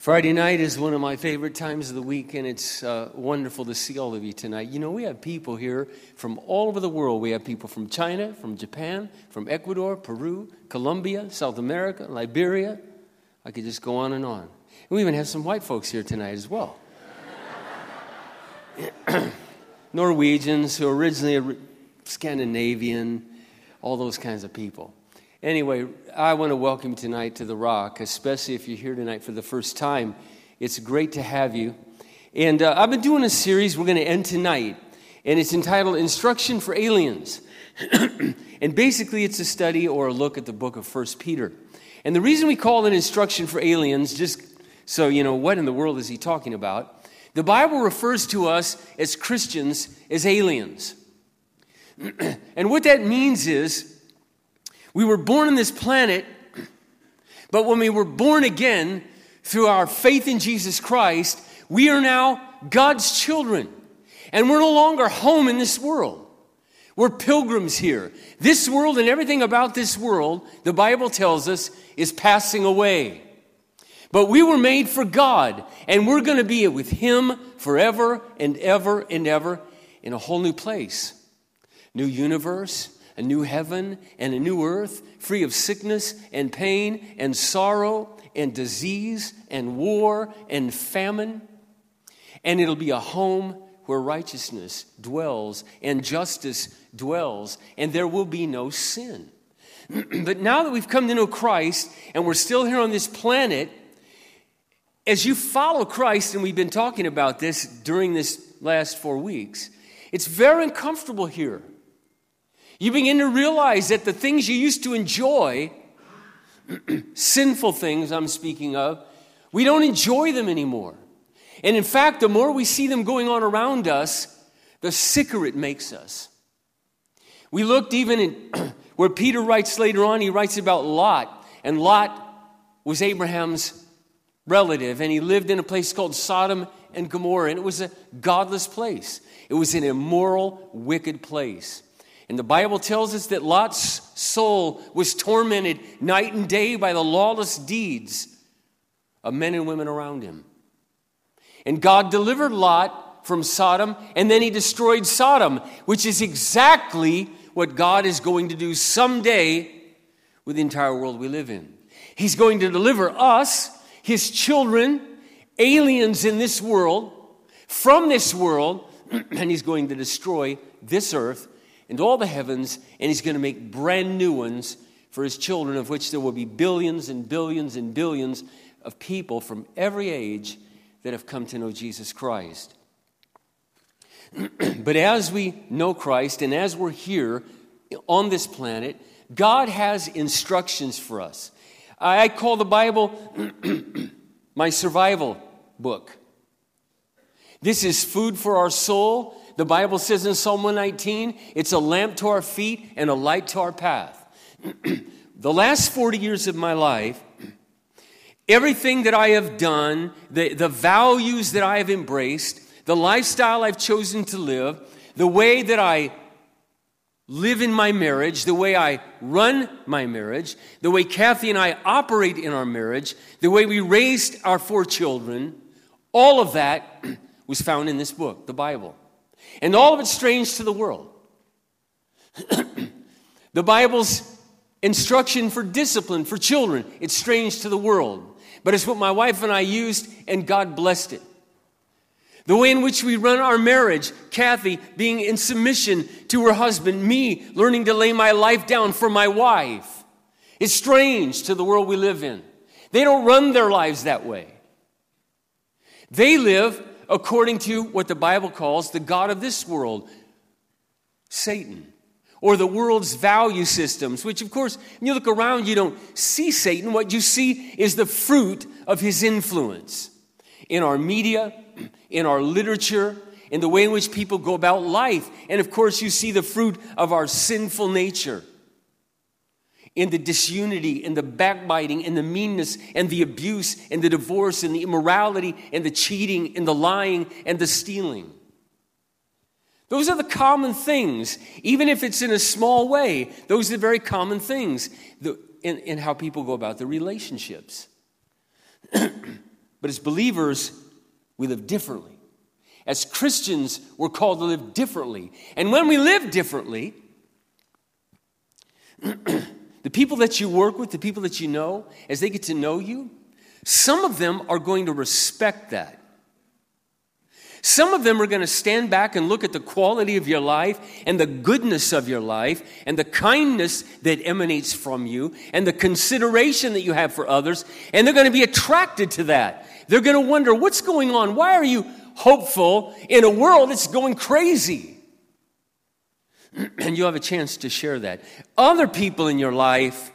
Friday night is one of my favorite times of the week, and it's uh, wonderful to see all of you tonight. You know, we have people here from all over the world. We have people from China, from Japan, from Ecuador, Peru, Colombia, South America, Liberia. I could just go on and on. And we even have some white folks here tonight as well. Norwegians who are originally Scandinavian, all those kinds of people. Anyway, I want to welcome you tonight to The Rock, especially if you're here tonight for the first time. It's great to have you. And uh, I've been doing a series we're going to end tonight, and it's entitled Instruction for Aliens. and basically, it's a study or a look at the book of First Peter. And the reason we call it Instruction for Aliens, just so you know, what in the world is he talking about? The Bible refers to us as Christians as aliens. and what that means is, we were born on this planet, but when we were born again through our faith in Jesus Christ, we are now God's children. And we're no longer home in this world. We're pilgrims here. This world and everything about this world, the Bible tells us, is passing away. But we were made for God, and we're going to be with Him forever and ever and ever in a whole new place. New universe, a new heaven and a new earth, free of sickness and pain and sorrow and disease and war and famine. And it'll be a home where righteousness dwells and justice dwells, and there will be no sin. but now that we've come to know Christ and we're still here on this planet, as you follow Christ, and we've been talking about this during this last four weeks, it's very uncomfortable here. You begin to realize that the things you used to enjoy, sinful things I'm speaking of, we don't enjoy them anymore. And in fact, the more we see them going on around us, the sicker it makes us. We looked even in where Peter writes later on, he writes about Lot. And Lot was Abraham's relative, and he lived in a place called Sodom and Gomorrah. And it was a godless place, it was an immoral, wicked place. And the Bible tells us that Lot's soul was tormented night and day by the lawless deeds of men and women around him. And God delivered Lot from Sodom, and then he destroyed Sodom, which is exactly what God is going to do someday with the entire world we live in. He's going to deliver us, his children, aliens in this world, from this world, and he's going to destroy this earth and all the heavens, and he's going to make brand new ones for his children, of which there will be billions and billions and billions of people from every age that have come to know Jesus Christ. but as we know Christ and as we're here on this planet, God has instructions for us. I call the Bible my survival book. This is food for our soul the Bible says in Psalm 119, it's a lamp to our feet and a light to our path. the last 40 years of my life, everything that I have done, the, the values that I have embraced, the lifestyle I've chosen to live, the way that I live in my marriage, the way I run my marriage, the way Kathy and I operate in our marriage, the way we raised our four children, all of that was found in this book, the Bible. And all of it's strange to the world. the Bible's instruction for discipline for children, it's strange to the world. But it's what my wife and I used, and God blessed it. The way in which we run our marriage, Kathy being in submission to her husband, me learning to lay my life down for my wife, is strange to the world we live in. They don't run their lives that way. They live according to what the Bible calls the God of this world, Satan, or the world's value systems, which, of course, when you look around, you don't see Satan. What you see is the fruit of his influence in our media, in our literature, in the way in which people go about life. And of course, you see the fruit of our sinful nature in the disunity in the backbiting in the meanness and the abuse and the divorce and the immorality and the cheating and the lying and the stealing. Those are the common things, even if it's in a small way. Those are the very common things in, in how people go about their relationships. But as believers, we live differently. As Christians, we're called to live differently. And when we live differently, the people that you work with, the people that you know, as they get to know you, some of them are going to respect that. Some of them are going to stand back and look at the quality of your life and the goodness of your life and the kindness that emanates from you and the consideration that you have for others, and they're going to be attracted to that. They're going to wonder, what's going on? Why are you hopeful in a world that's going crazy? and you have a chance to share that. Other people in your life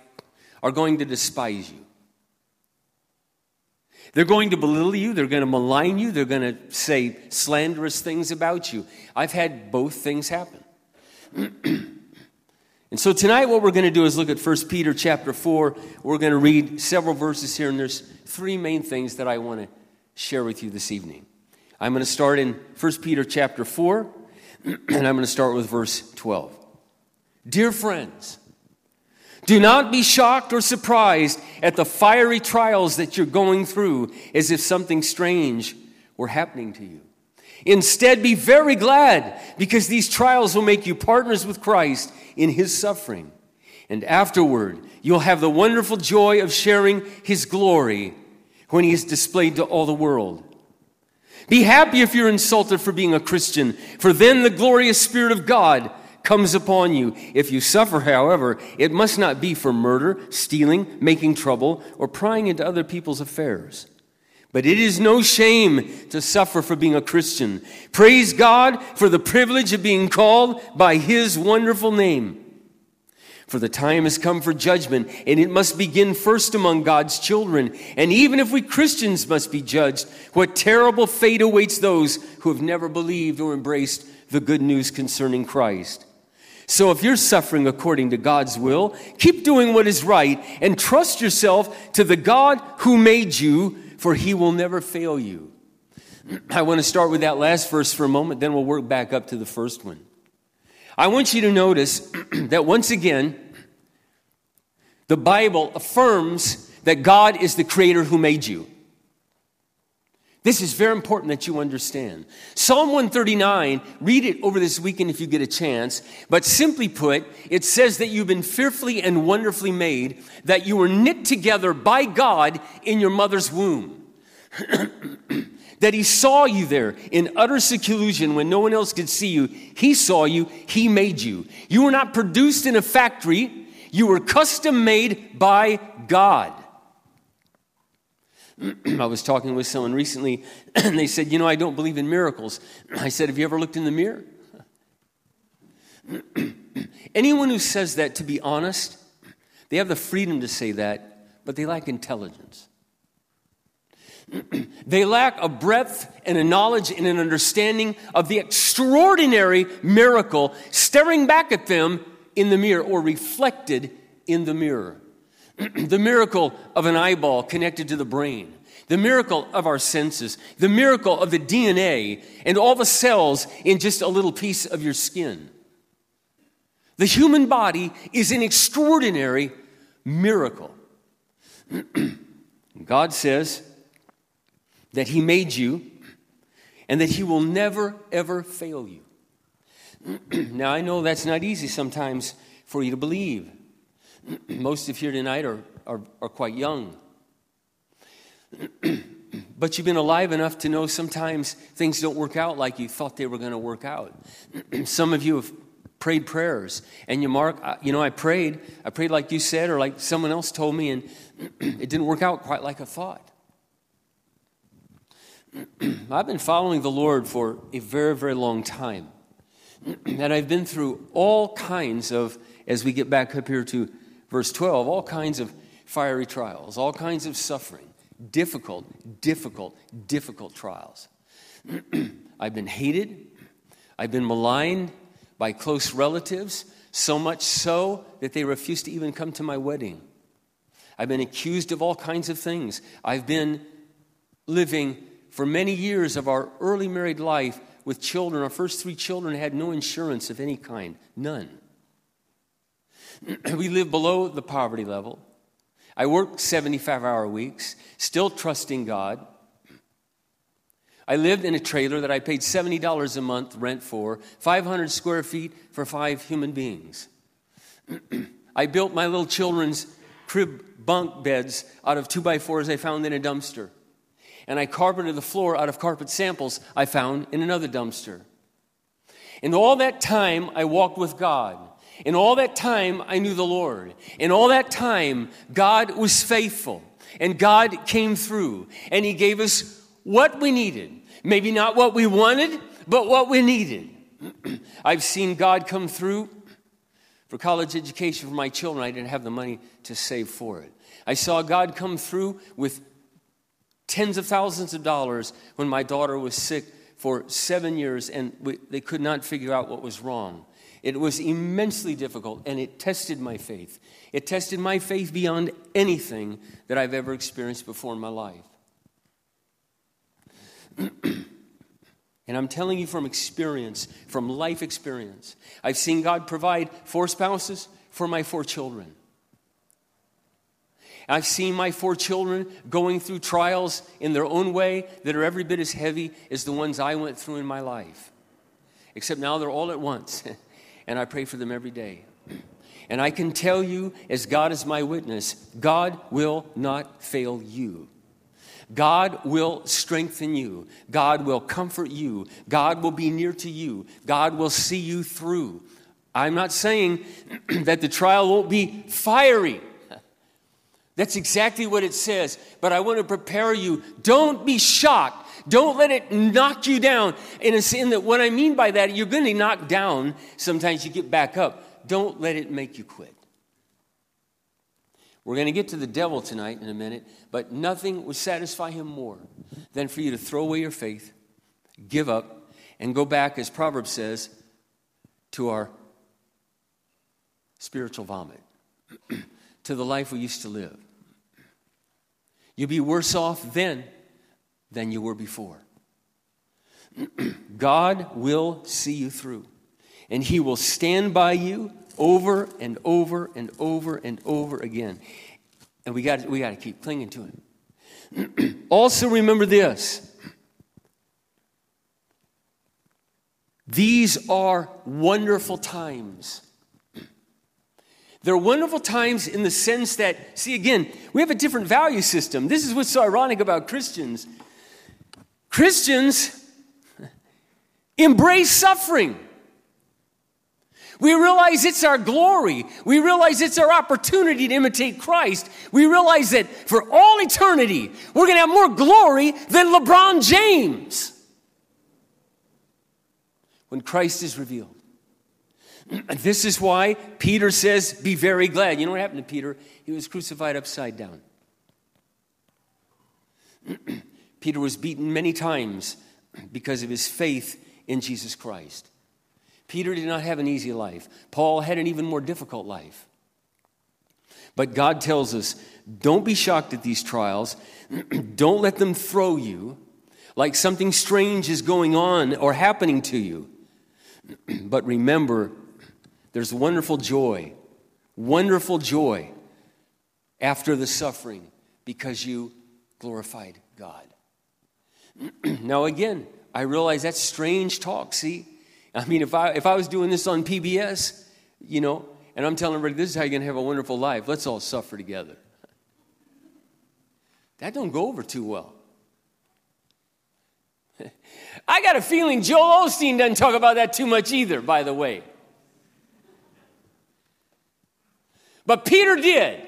are going to despise you. They're going to belittle you, they're going to malign you, they're going to say slanderous things about you. I've had both things happen. and so tonight what we're going to do is look at 1 Peter chapter 4. We're going to read several verses here and there's three main things that I want to share with you this evening. I'm going to start in 1 Peter chapter 4 and I'm going to start with verse 12. Dear friends, do not be shocked or surprised at the fiery trials that you're going through as if something strange were happening to you. Instead, be very glad because these trials will make you partners with Christ in his suffering. And afterward, you'll have the wonderful joy of sharing his glory when he is displayed to all the world. Be happy if you're insulted for being a Christian, for then the glorious Spirit of God comes upon you. If you suffer, however, it must not be for murder, stealing, making trouble, or prying into other people's affairs. But it is no shame to suffer for being a Christian. Praise God for the privilege of being called by His wonderful name. For the time has come for judgment, and it must begin first among God's children. And even if we Christians must be judged, what terrible fate awaits those who have never believed or embraced the good news concerning Christ. So if you're suffering according to God's will, keep doing what is right and trust yourself to the God who made you, for he will never fail you. I want to start with that last verse for a moment, then we'll work back up to the first one. I want you to notice that once again, the Bible affirms that God is the creator who made you. This is very important that you understand. Psalm 139, read it over this weekend if you get a chance. But simply put, it says that you've been fearfully and wonderfully made, that you were knit together by God in your mother's womb. that He saw you there in utter seclusion when no one else could see you. He saw you, He made you. You were not produced in a factory, you were custom made by God. I was talking with someone recently, and they said, You know, I don't believe in miracles. I said, Have you ever looked in the mirror? Anyone who says that, to be honest, they have the freedom to say that, but they lack intelligence. they lack a breadth and a knowledge and an understanding of the extraordinary miracle staring back at them in the mirror or reflected in the mirror. the miracle of an eyeball connected to the brain, the miracle of our senses, the miracle of the DNA and all the cells in just a little piece of your skin. The human body is an extraordinary miracle. God says that He made you and that He will never, ever fail you. now, I know that's not easy sometimes for you to believe. Most of you tonight are, are, are quite young. but you've been alive enough to know sometimes things don't work out like you thought they were going to work out. Some of you have prayed prayers, and you mark, uh, you know, I prayed, I prayed like you said, or like someone else told me, and it didn't work out quite like I thought. I've been following the Lord for a very, very long time. and I've been through all kinds of, as we get back up here to verse 12, all kinds of fiery trials, all kinds of suffering, difficult, difficult, difficult trials. I've been hated, I've been maligned by close relatives, so much so that they refused to even come to my wedding. I've been accused of all kinds of things. I've been living for many years of our early married life with children. Our first three children had no insurance of any kind, none. we lived below the poverty level. I worked 75 hour weeks, still trusting God. I lived in a trailer that I paid $70 a month rent for, 500 square feet for five human beings. I built my little children's crib bunk beds out of two by fours I found in a dumpster. And I carpeted the floor out of carpet samples I found in another dumpster. In all that time, I walked with God. In all that time, I knew the Lord. In all that time, God was faithful. And God came through. And He gave us what we needed. Maybe not what we wanted, but what we needed. I've seen God come through for college education for my children. I didn't have the money to save for it. I saw God come through with tens of thousands of dollars when my daughter was sick for seven years and we, they could not figure out what was wrong. It was immensely difficult and it tested my faith. It tested my faith beyond anything that I've ever experienced before in my life. and I'm telling you from experience, from life experience. I've seen God provide four spouses for my four children. I've seen my four children going through trials in their own way that are every bit as heavy as the ones I went through in my life. Except now they're all at once, and I pray for them every day. And I can tell you, as God is my witness, God will not fail you. God will strengthen you. God will comfort you. God will be near to you. God will see you through. I'm not saying that the trial won't be fiery. That's exactly what it says. But I want to prepare you. Don't be shocked. Don't let it knock you down. In a sense that what I mean by that, you're going to knock down. Sometimes you get back up. Don't let it make you quit. We're going to get to the devil tonight in a minute, but nothing would satisfy him more than for you to throw away your faith, give up, and go back, as Proverbs says, to our spiritual vomit, to the life we used to live. You'll be worse off then than you were before. God will see you through, and He will stand by you over and over and over and over again. And we got, we got to keep clinging to Him. also, remember this these are wonderful times. They're wonderful times in the sense that, see, again, we have a different value system. This is what's so ironic about Christians. Christians embrace suffering. We realize it's our glory. We realize it's our opportunity to imitate Christ. We realize that for all eternity, we're going to have more glory than LeBron James when Christ is revealed. This is why Peter says, Be very glad. You know what happened to Peter? He was crucified upside down. Peter was beaten many times because of his faith in Jesus Christ. Peter did not have an easy life. Paul had an even more difficult life. But God tells us don't be shocked at these trials, don't let them throw you like something strange is going on or happening to you. but remember, there's wonderful joy, wonderful joy after the suffering because you glorified God. now, again, I realize that's strange talk, see? I mean, if I, if I was doing this on PBS, you know, and I'm telling everybody, this is how you're going to have a wonderful life, let's all suffer together. That don't go over too well. I got a feeling Joel Osteen doesn't talk about that too much either, by the way. But Peter did.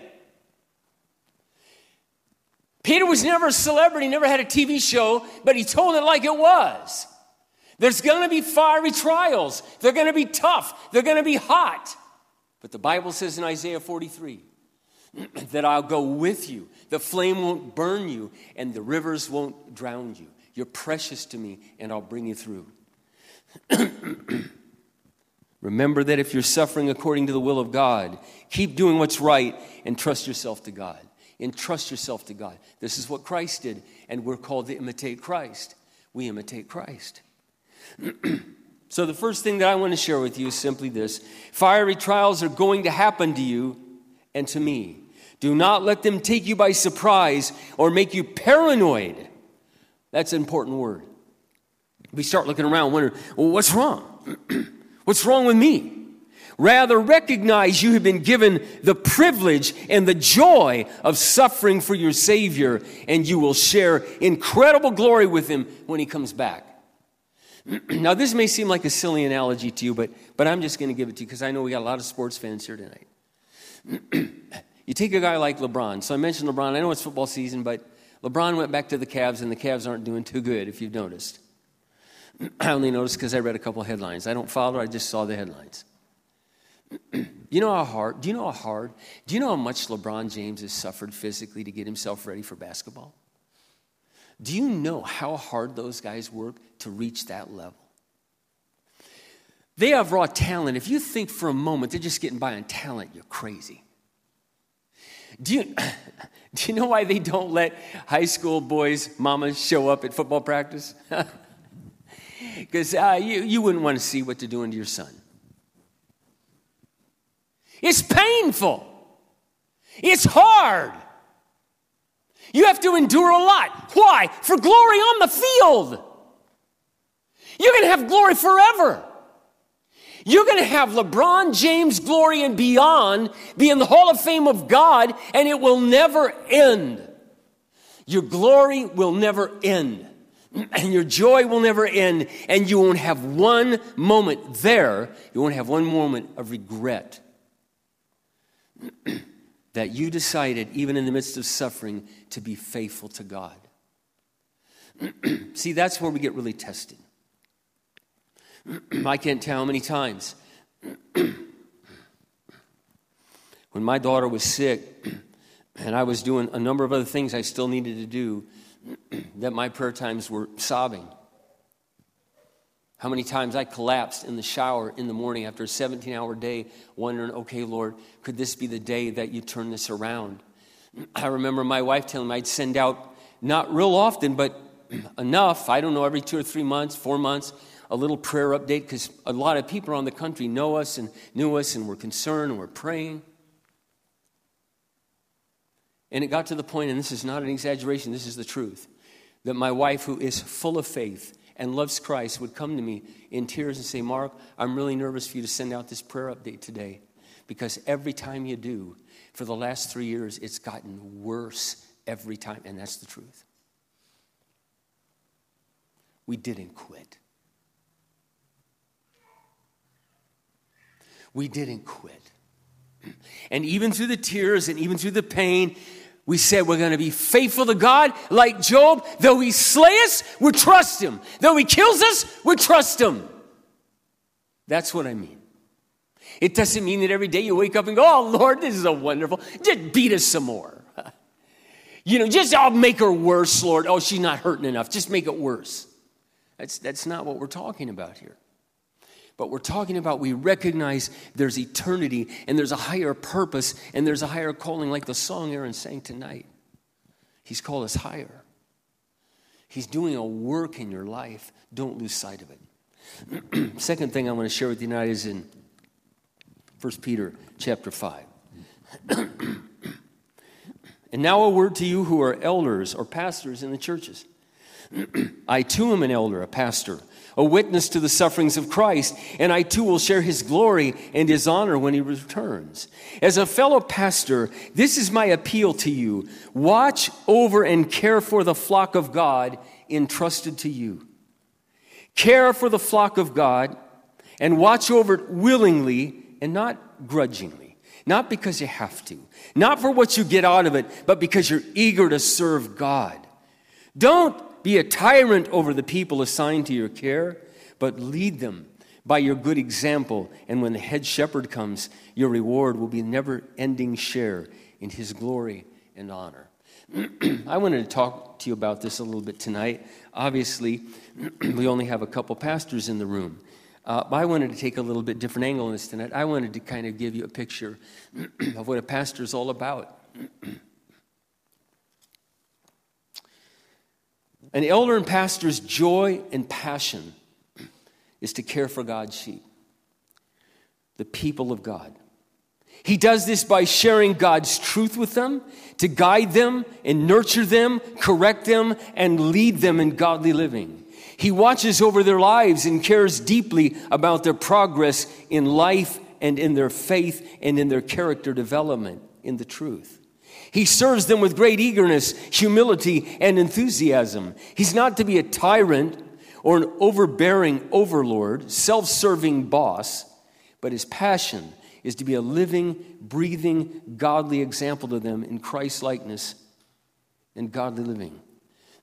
Peter was never a celebrity, never had a TV show, but he told it like it was. There's going to be fiery trials. They're going to be tough. They're going to be hot. But the Bible says in Isaiah 43 that I'll go with you. The flame won't burn you, and the rivers won't drown you. You're precious to me, and I'll bring you through. Remember that if you're suffering according to the will of God, keep doing what's right and trust yourself to God. Entrust yourself to God. This is what Christ did, and we're called to imitate Christ. We imitate Christ. so, the first thing that I want to share with you is simply this fiery trials are going to happen to you and to me. Do not let them take you by surprise or make you paranoid. That's an important word we start looking around wondering, well, what's wrong? what's wrong with me? Rather, recognize you have been given the privilege and the joy of suffering for your Savior, and you will share incredible glory with Him when He comes back. now, this may seem like a silly analogy to you, but, but I'm just going to give it to you because I know we got a lot of sports fans here tonight. you take a guy like LeBron. So I mentioned LeBron. I know it's football season, but LeBron went back to the Cavs, and the Cavs aren't doing too good, if you've noticed. I only noticed because I read a couple headlines. I don't follow, I just saw the headlines. you know how hard, do you know how hard, do you know how much LeBron James has suffered physically to get himself ready for basketball? Do you know how hard those guys work to reach that level? They have raw talent. If you think for a moment they're just getting by on talent, you're crazy. Do you, do you know why they don't let high school boys' mamas show up at football practice? Because uh, you, you wouldn't want to see what they're doing to your son. It's painful. It's hard. You have to endure a lot. Why? For glory on the field. You're going to have glory forever. You're going to have LeBron James glory and beyond be in the Hall of Fame of God, and it will never end. Your glory will never end, and your joy will never end, and you won't have one moment there, you won't have one moment of regret that you decided, even in the midst of suffering, to be faithful to God. See, that's where we get really tested. I can't tell how many times when my daughter was sick and I was doing a number of other things I still needed to do, that my prayer times were sobbing. How many times I collapsed in the shower in the morning after a 17 hour day, wondering, okay, Lord, could this be the day that you turn this around? I remember my wife telling me I'd send out, not real often, but enough, I don't know, every two or three months, four months, a little prayer update because a lot of people around the country know us and knew us and were concerned and were praying. And it got to the point, and this is not an exaggeration, this is the truth, that my wife, who is full of faith, and loves Christ would come to me in tears and say, Mark, I'm really nervous for you to send out this prayer update today because every time you do, for the last three years, it's gotten worse every time. And that's the truth. We didn't quit. We didn't quit. And even through the tears and even through the pain, we said we're going to be faithful to God like Job. Though he slay us, we trust him. Though he kills us, we trust him. That's what I mean. It doesn't mean that every day you wake up and go, oh, Lord, this is a wonderful. Just beat us some more. you know, just I'll make her worse, Lord. Oh, she's not hurting enough. Just make it worse. That's, that's not what we're talking about here. But we're talking about we recognize there's eternity and there's a higher purpose and there's a higher calling, like the song Aaron sang tonight. He's called us higher. He's doing a work in your life. Don't lose sight of it. Second thing I want to share with you tonight is in 1 Peter chapter 5. and now a word to you who are elders or pastors in the churches. I too am an elder, a pastor a witness to the sufferings of Christ, and I too will share his glory and his honor when he returns. As a fellow pastor, this is my appeal to you watch over and care for the flock of God entrusted to you. Care for the flock of God and watch over it willingly and not grudgingly. Not because you have to, not for what you get out of it, but because you're eager to serve God. Don't be a tyrant over the people assigned to your care, but lead them by your good example. And when the head shepherd comes, your reward will be never ending share in his glory and honor. I wanted to talk to you about this a little bit tonight. Obviously, we only have a couple pastors in the room. Uh, but I wanted to take a little bit different angle on this tonight. I wanted to kind of give you a picture of what a pastor is all about. An elder and pastor's joy and passion is to care for God's sheep, the people of God. He does this by sharing God's truth with them, to guide them and nurture them, correct them, and lead them in godly living. He watches over their lives and cares deeply about their progress in life and in their faith and in their character development in the truth. He serves them with great eagerness, humility, and enthusiasm. He's not to be a tyrant or an overbearing overlord, self serving boss, but his passion is to be a living, breathing, godly example to them in Christ likeness and godly living.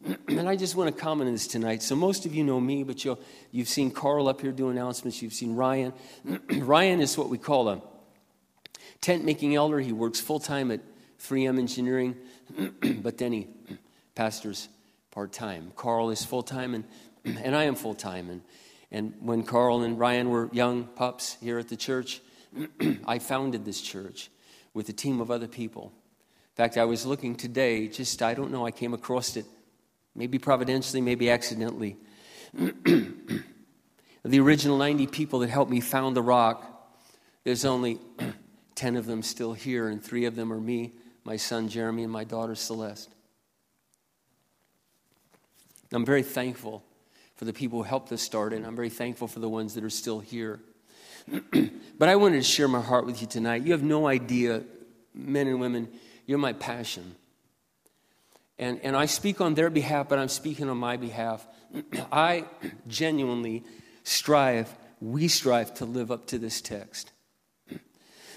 and I just want to comment on this tonight. So, most of you know me, but you have seen Carl up here do announcements. You've seen Ryan. Ryan is what we call a tent making elder. He works full time at 3M Engineering, but then he pastors part time. Carl is full time, and, and I am full time. And, and when Carl and Ryan were young pups here at the church, I founded this church with a team of other people. In fact, I was looking today, just, I don't know, I came across it maybe providentially, maybe accidentally. the original 90 people that helped me found the rock, there's only 10 of them still here, and three of them are me, my son Jeremy, and my daughter Celeste. I'm very thankful for the people who helped us start it. I'm very thankful for the ones that are still here. but I wanted to share my heart with you tonight. You have no idea, men and women, you're my passion. And, and I speak on their behalf, but I'm speaking on my behalf. I genuinely strive, we strive to live up to this text.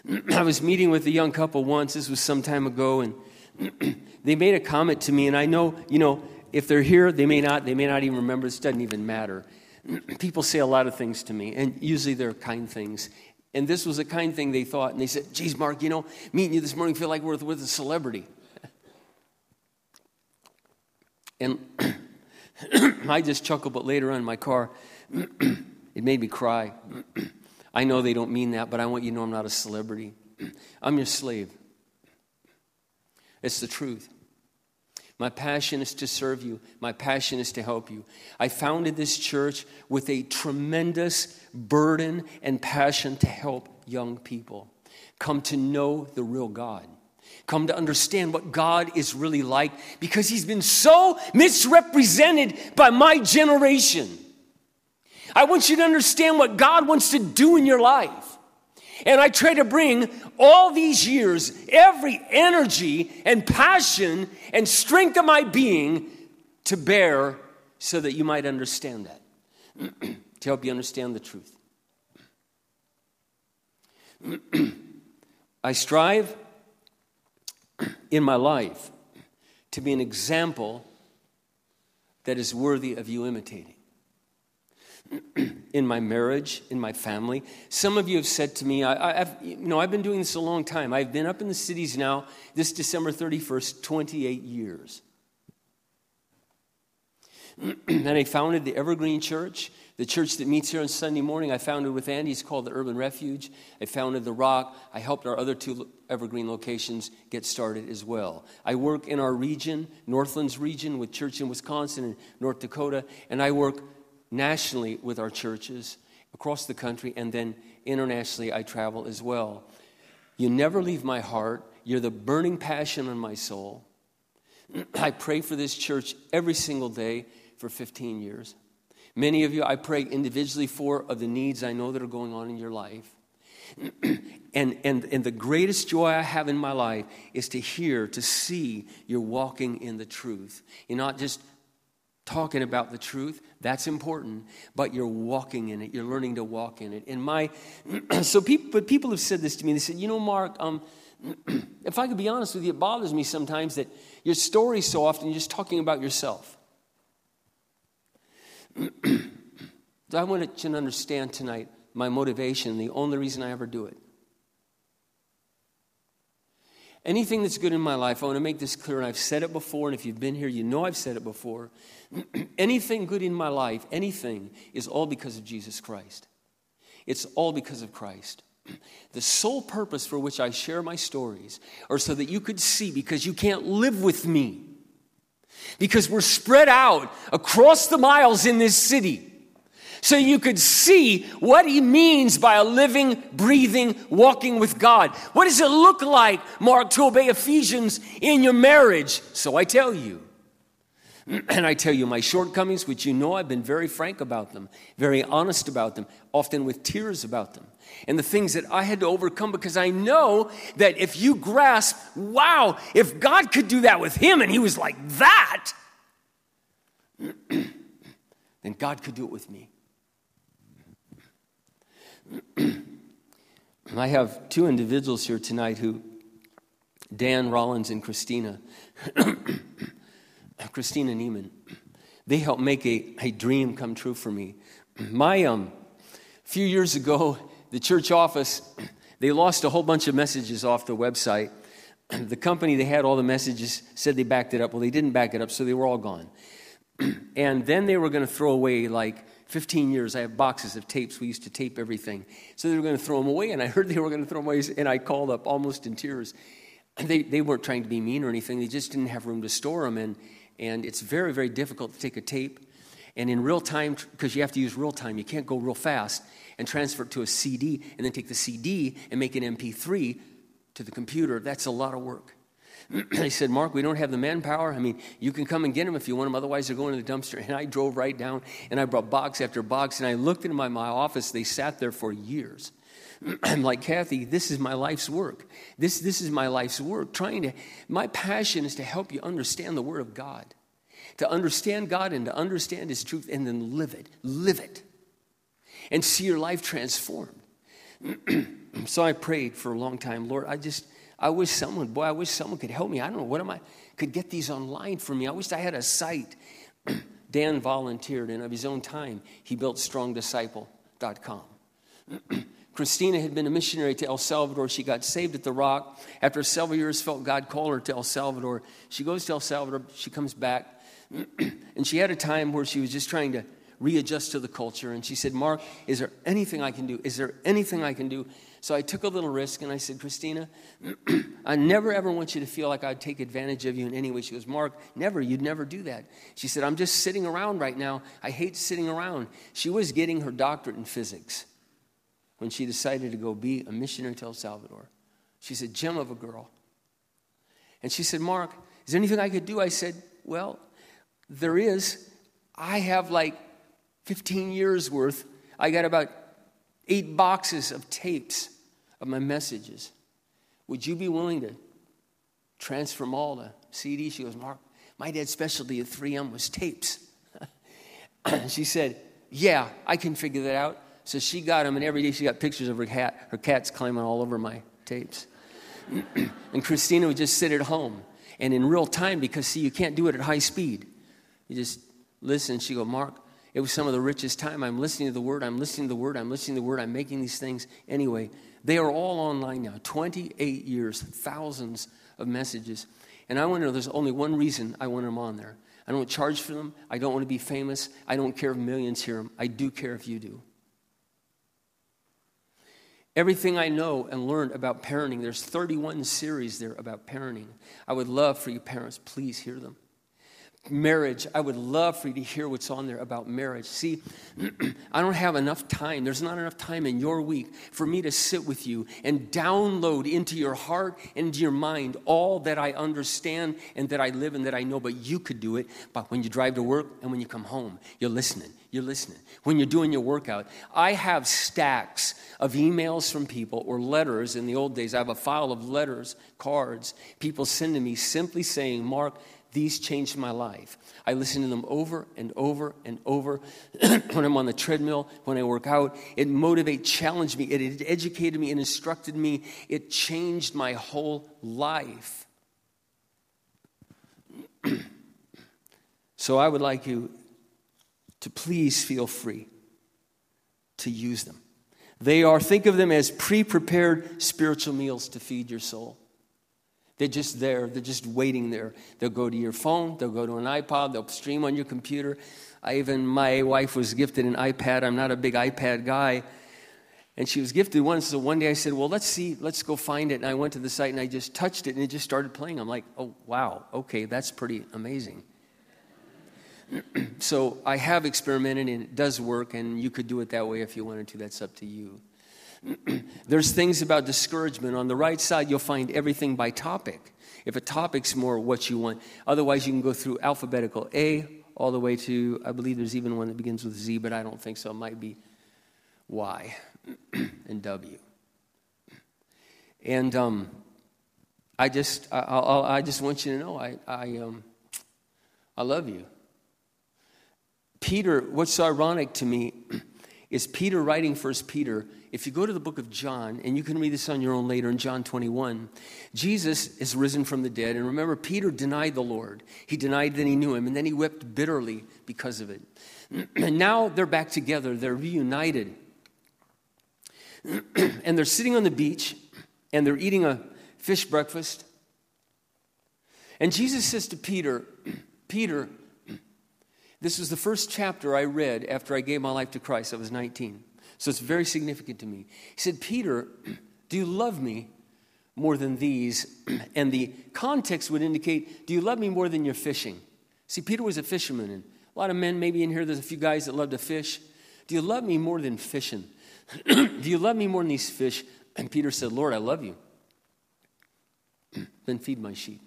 I was meeting with a young couple once, this was some time ago, and they made a comment to me, and I know, you know, if they're here, they may not, they may not even remember, this doesn't even matter. People say a lot of things to me, and usually they're kind things. And this was a kind thing they thought, and they said, Geez, Mark, you know, meeting you this morning, feel like we're with a celebrity. And I just chuckled, but later on in my car, it made me cry. I know they don't mean that, but I want you to know I'm not a celebrity. I'm your slave. It's the truth. My passion is to serve you. My passion is to help you. I founded this church with a tremendous burden and passion to help young people come to know the real God come to understand what God is really like because He's been so misrepresented by my generation. I want you to understand what God wants to do in your life. And I try to bring all these years, every energy and passion and strength of my being to bear so that you might understand that, to help you understand the truth. I strive in my life to be an example that is worthy of you imitating. in my marriage, in my family. Some of you have said to me, I, have you know, I've been doing this a long time. I've been up in the cities now, this December 31st, 28 years. and I founded the Evergreen Church the church that meets here on Sunday morning, I founded with Andy. It's called the Urban Refuge. I founded The Rock. I helped our other two evergreen locations get started as well. I work in our region, Northlands region, with church in Wisconsin and North Dakota, and I work nationally with our churches across the country, and then internationally I travel as well. You never leave my heart. You're the burning passion in my soul. I pray for this church every single day for 15 years. Many of you, I pray individually for of the needs I know that are going on in your life. and, and, and the greatest joy I have in my life is to hear, to see you're walking in the truth. You're not just talking about the truth, that's important, but you're walking in it. You're learning to walk in it. And my, so people, but people have said this to me. They said, you know, Mark, um, if I could be honest with you, it bothers me sometimes that your story so often you're just talking about yourself. I want you to understand tonight my motivation, the only reason I ever do it. Anything that's good in my life, I want to make this clear, and I've said it before, and if you've been here, you know I've said it before. anything good in my life, anything, is all because of Jesus Christ. It's all because of Christ. The sole purpose for which I share my stories are so that you could see, because you can't live with me because we're spread out across the miles in this city. So you could see what he means by a living, breathing, walking with God. What does it look like, Mark, to obey Ephesians in your marriage? So I tell you. And I tell you my shortcomings, which you know I've been very frank about them, very honest about them, often with tears about them. And the things that I had to overcome because I know that if you grasp, wow, if God could do that with him and he was like that, then God could do it with me. I have two individuals here tonight who, Dan Rollins and Christina, Christina Neiman, they helped make a, a dream come true for me. My, um, few years ago, the church office, they lost a whole bunch of messages off the website. The company they had all the messages said they backed it up. Well, they didn't back it up, so they were all gone. and then they were going to throw away like 15 years. I have boxes of tapes. We used to tape everything. So they were going to throw them away, and I heard they were going to throw them away, and I called up almost in tears. They, they weren't trying to be mean or anything, they just didn't have room to store them. And, and it's very, very difficult to take a tape and in real time, because you have to use real time, you can't go real fast and transfer it to a CD and then take the CD and make an MP3 to the computer. That's a lot of work. I said, Mark, we don't have the manpower. I mean, you can come and get them if you want them, otherwise, they're going to the dumpster. And I drove right down and I brought box after box and I looked into my, my office. They sat there for years. I'm like, Kathy, this is my life's work. This, this is my life's work. Trying to, my passion is to help you understand the Word of God, to understand God and to understand His truth and then live it. Live it. And see your life transformed. so I prayed for a long time, Lord, I just, I wish someone, boy, I wish someone could help me. I don't know, what am I, could get these online for me. I wish I had a site. Dan volunteered, and of his own time, he built strongdisciple.com. Christina had been a missionary to El Salvador. She got saved at the Rock. After several years, felt God call her to El Salvador. She goes to El Salvador. She comes back, and she had a time where she was just trying to readjust to the culture. And she said, "Mark, is there anything I can do? Is there anything I can do?" So I took a little risk, and I said, "Christina, I never ever want you to feel like I'd take advantage of you in any way." She goes, "Mark, never. You'd never do that." She said, "I'm just sitting around right now. I hate sitting around." She was getting her doctorate in physics when she decided to go be a missionary to El Salvador. She's a gem of a girl. And she said, Mark, is there anything I could do? I said, Well, there is. I have like 15 years worth. I got about eight boxes of tapes of my messages. Would you be willing to transfer them all to CD? She goes, Mark, my dad's specialty at 3M was tapes. she said, Yeah, I can figure that out. So she got them, and every day she got pictures of her cat. Her cat's climbing all over my tapes. and Christina would just sit at home. And in real time, because see, you can't do it at high speed. You just listen. She go, Mark, it was some of the richest time. I'm listening to the word, I'm listening to the word, I'm listening to the word, I'm making these things. Anyway, they are all online now. 28 years, thousands of messages. And I want to know there's only one reason I want them on there. I don't charge for them. I don't want to be famous. I don't care if millions hear them. I do care if you do. Everything I know and learned about parenting, there's 31 series there about parenting. I would love for you parents, please hear them marriage, I would love for you to hear what's on there about marriage. See, I don't have enough time. There's not enough time in your week for me to sit with you and download into your heart and into your mind all that I understand and that I live and that I know. But you could do it But when you drive to work and when you come home. You're listening. You're listening. When you're doing your workout, I have stacks of emails from people or letters. In the old days, I have a file of letters, cards, people sending me simply saying, Mark, these changed my life. I listen to them over and over and over when I'm on the treadmill, when I work out. It motivated, challenged me, it educated me, it instructed me, it changed my whole life. so I would like you to please feel free to use them. They are, think of them as pre prepared spiritual meals to feed your soul. They're just there. They're just waiting there. They'll go to your phone. They'll go to an iPod. They'll stream on your computer. I even, my wife was gifted an iPad. I'm not a big iPad guy. And she was gifted one. So one day I said, Well, let's see, let's go find it. And I went to the site and I just touched it and it just started playing. I'm like, Oh, wow. Okay, that's pretty amazing. so I have experimented and it does work. And you could do it that way if you wanted to. That's up to you. There's things about discouragement. On the right side, you'll find everything by topic. if a topic's more what you want. Otherwise, you can go through alphabetical A all the way to, I believe there's even one that begins with Z, but I don't think so. It might be Y and W. And um, I just, I, I, I, just want you to know, I, I, um, I love you. Peter, what's ironic to me is Peter writing First Peter. If you go to the book of John, and you can read this on your own later in John 21, Jesus is risen from the dead. And remember, Peter denied the Lord. He denied that he knew him, and then he wept bitterly because of it. And now they're back together, they're reunited. and they're sitting on the beach, and they're eating a fish breakfast. And Jesus says to Peter, Peter, this was the first chapter I read after I gave my life to Christ. I was 19. So it's very significant to me. He said, Peter, do you love me more than these? And the context would indicate, do you love me more than your fishing? See, Peter was a fisherman, and a lot of men maybe in here, there's a few guys that love to fish. Do you love me more than fishing? do you love me more than these fish? And Peter said, Lord, I love you. then feed my sheep.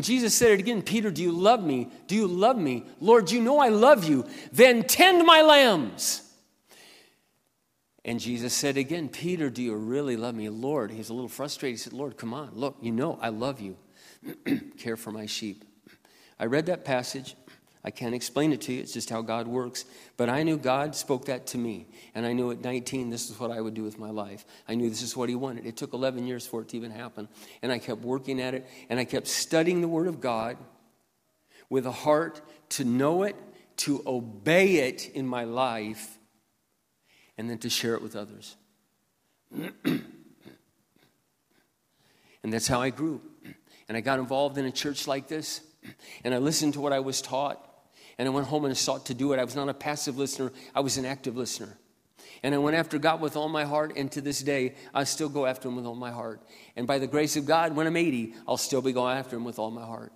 Jesus said it again Peter, do you love me? Do you love me? Lord, you know I love you. Then tend my lambs. And Jesus said again, Peter, do you really love me? Lord, he's a little frustrated. He said, Lord, come on, look, you know I love you. Care for my sheep. I read that passage I can't explain it to you, it's just how God works. But I knew God spoke that to me. And I knew at 19, this is what I would do with my life. I knew this is what He wanted. It took 11 years for it to even happen. And I kept working at it, and I kept studying the Word of God with a heart to know it, to obey it in my life, and then to share it with others. and that's how I grew. And I got involved in a church like this, and I listened to what I was taught. And I went home and sought to do it. I was not a passive listener, I was an active listener. And I went after God with all my heart, and to this day, I still go after Him with all my heart. And by the grace of God, when I'm 80, I'll still be going after Him with all my heart.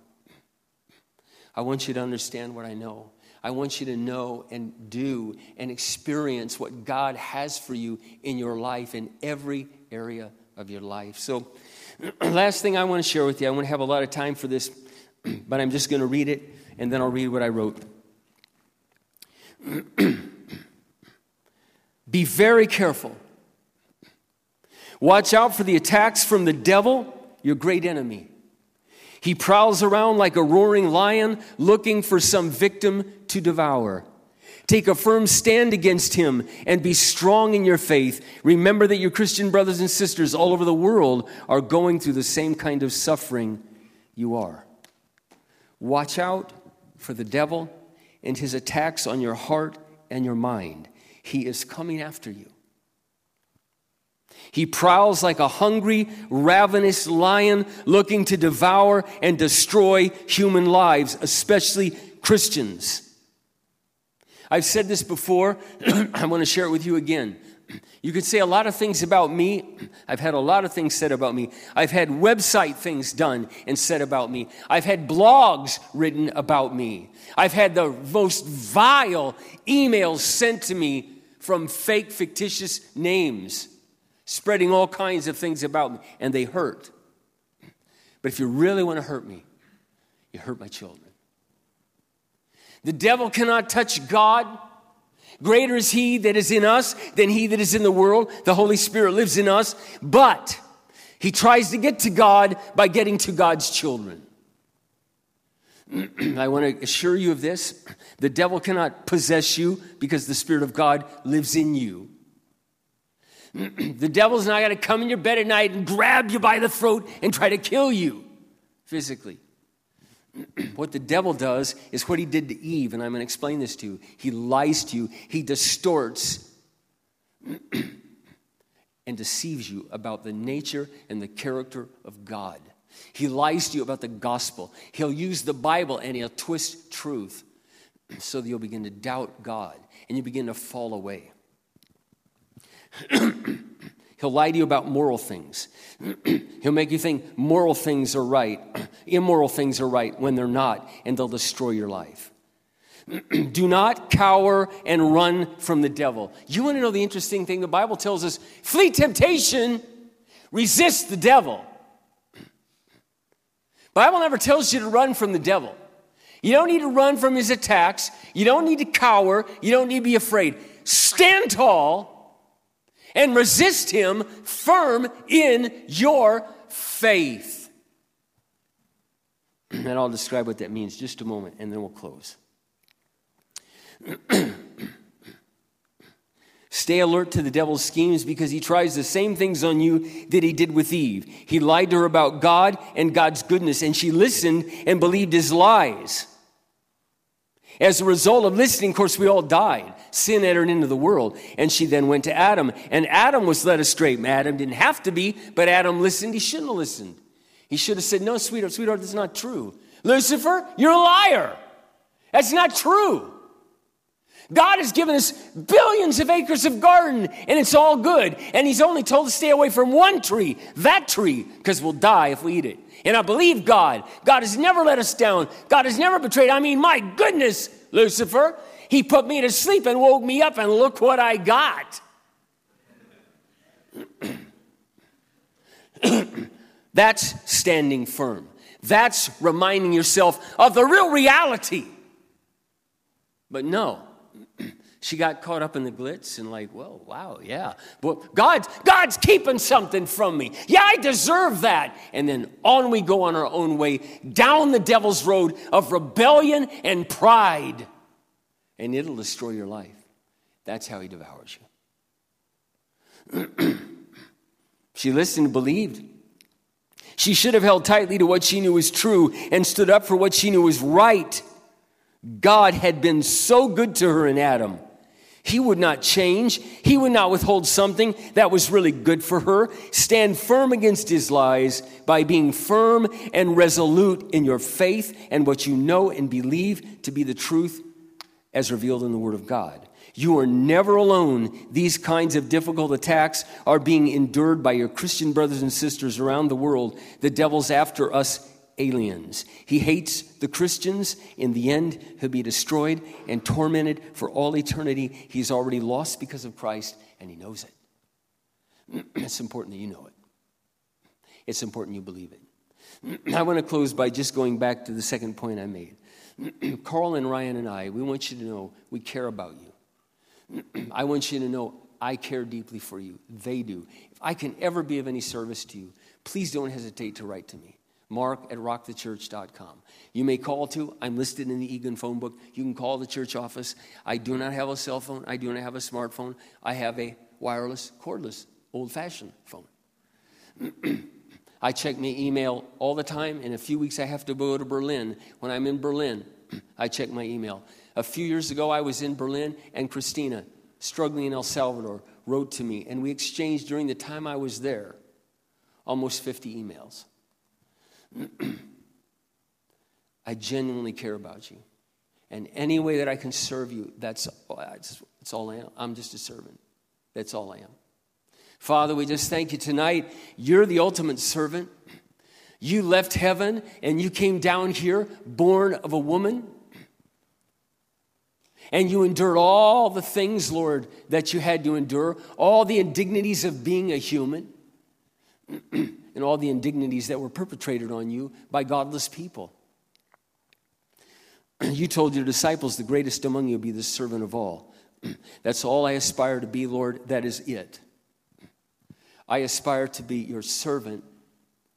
I want you to understand what I know. I want you to know and do and experience what God has for you in your life, in every area of your life. So, last thing I want to share with you, I want to have a lot of time for this, but I'm just going to read it and then I'll read what I wrote. Be very careful. Watch out for the attacks from the devil, your great enemy. He prowls around like a roaring lion looking for some victim to devour. Take a firm stand against him and be strong in your faith. Remember that your Christian brothers and sisters all over the world are going through the same kind of suffering you are. Watch out for the devil and his attacks on your heart and your mind. He is coming after you. He prowls like a hungry, ravenous lion looking to devour and destroy human lives, especially Christians. I've said this before, I want to share it with you again. You could say a lot of things about me. I've had a lot of things said about me. I've had website things done and said about me. I've had blogs written about me. I've had the most vile emails sent to me from fake, fictitious names, spreading all kinds of things about me, and they hurt. But if you really want to hurt me, you hurt my children. The devil cannot touch God. Greater is he that is in us than he that is in the world. The Holy Spirit lives in us, but he tries to get to God by getting to God's children. I want to assure you of this the devil cannot possess you because the Spirit of God lives in you. the devil's not going to come in your bed at night and grab you by the throat and try to kill you physically. what the devil does is what he did to Eve, and I'm going to explain this to you. He lies to you, he distorts and deceives you about the nature and the character of God. He lies to you about the gospel. He'll use the Bible and he'll twist truth so that you'll begin to doubt God and you begin to fall away. He'll lie to you about moral things. He'll make you think moral things are right, immoral things are right when they're not, and they'll destroy your life. Do not cower and run from the devil. You want to know the interesting thing? The Bible tells us flee temptation, resist the devil. Bible never tells you to run from the devil. You don't need to run from his attacks. You don't need to cower. You don't need to be afraid. Stand tall and resist him firm in your faith. And I'll describe what that means just a moment and then we'll close. Stay alert to the devil's schemes because he tries the same things on you that he did with Eve. He lied to her about God and God's goodness, and she listened and believed his lies. As a result of listening, of course, we all died. Sin entered into the world. And she then went to Adam. And Adam was led astray. Adam didn't have to be, but Adam listened. He shouldn't have listened. He should have said, No, sweetheart, sweetheart, that's not true. Lucifer, you're a liar. That's not true. God has given us billions of acres of garden and it's all good. And He's only told us to stay away from one tree, that tree, because we'll die if we eat it. And I believe God. God has never let us down. God has never betrayed. I mean, my goodness, Lucifer, He put me to sleep and woke me up, and look what I got. That's standing firm. That's reminding yourself of the real reality. But no, she got caught up in the glitz and like, well, wow, yeah. But God's, God's keeping something from me. Yeah, I deserve that. And then on we go on our own way down the devil's road of rebellion and pride. And it'll destroy your life. That's how he devours you. she listened and believed. She should have held tightly to what she knew was true and stood up for what she knew was right. God had been so good to her in Adam. He would not change. He would not withhold something that was really good for her. Stand firm against his lies by being firm and resolute in your faith and what you know and believe to be the truth as revealed in the Word of God. You are never alone. These kinds of difficult attacks are being endured by your Christian brothers and sisters around the world. The devil's after us aliens. He hates the Christians. In the end, he'll be destroyed and tormented for all eternity. He's already lost because of Christ, and he knows it. it's important that you know it. It's important you believe it. I want to close by just going back to the second point I made. Carl and Ryan and I, we want you to know we care about you. I want you to know I care deeply for you. They do. If I can ever be of any service to you, please don't hesitate to write to me mark at rockthechurch.com. You may call to, I'm listed in the Egan phone book. You can call the church office. I do not have a cell phone, I do not have a smartphone. I have a wireless, cordless, old fashioned phone. I check my email all the time. In a few weeks, I have to go to Berlin. When I'm in Berlin, I check my email. A few years ago, I was in Berlin, and Christina, struggling in El Salvador, wrote to me, and we exchanged during the time I was there almost 50 emails. I genuinely care about you. And any way that I can serve you, that's, that's all I am. I'm just a servant. That's all I am. Father, we just thank you tonight. You're the ultimate servant. You left heaven and you came down here, born of a woman. And you endured all the things, Lord, that you had to endure, all the indignities of being a human. and all the indignities that were perpetrated on you by godless people. You told your disciples, the greatest among you will be the servant of all. That's all I aspire to be, Lord. That is it. I aspire to be your servant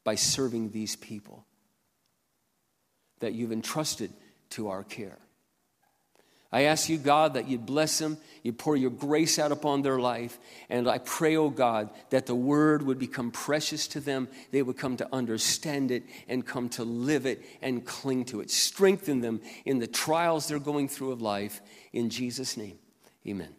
by serving these people that you've entrusted to our care. I ask you, God, that you'd bless them, you pour your grace out upon their life. And I pray, oh God, that the word would become precious to them. They would come to understand it and come to live it and cling to it. Strengthen them in the trials they're going through of life. In Jesus' name, amen.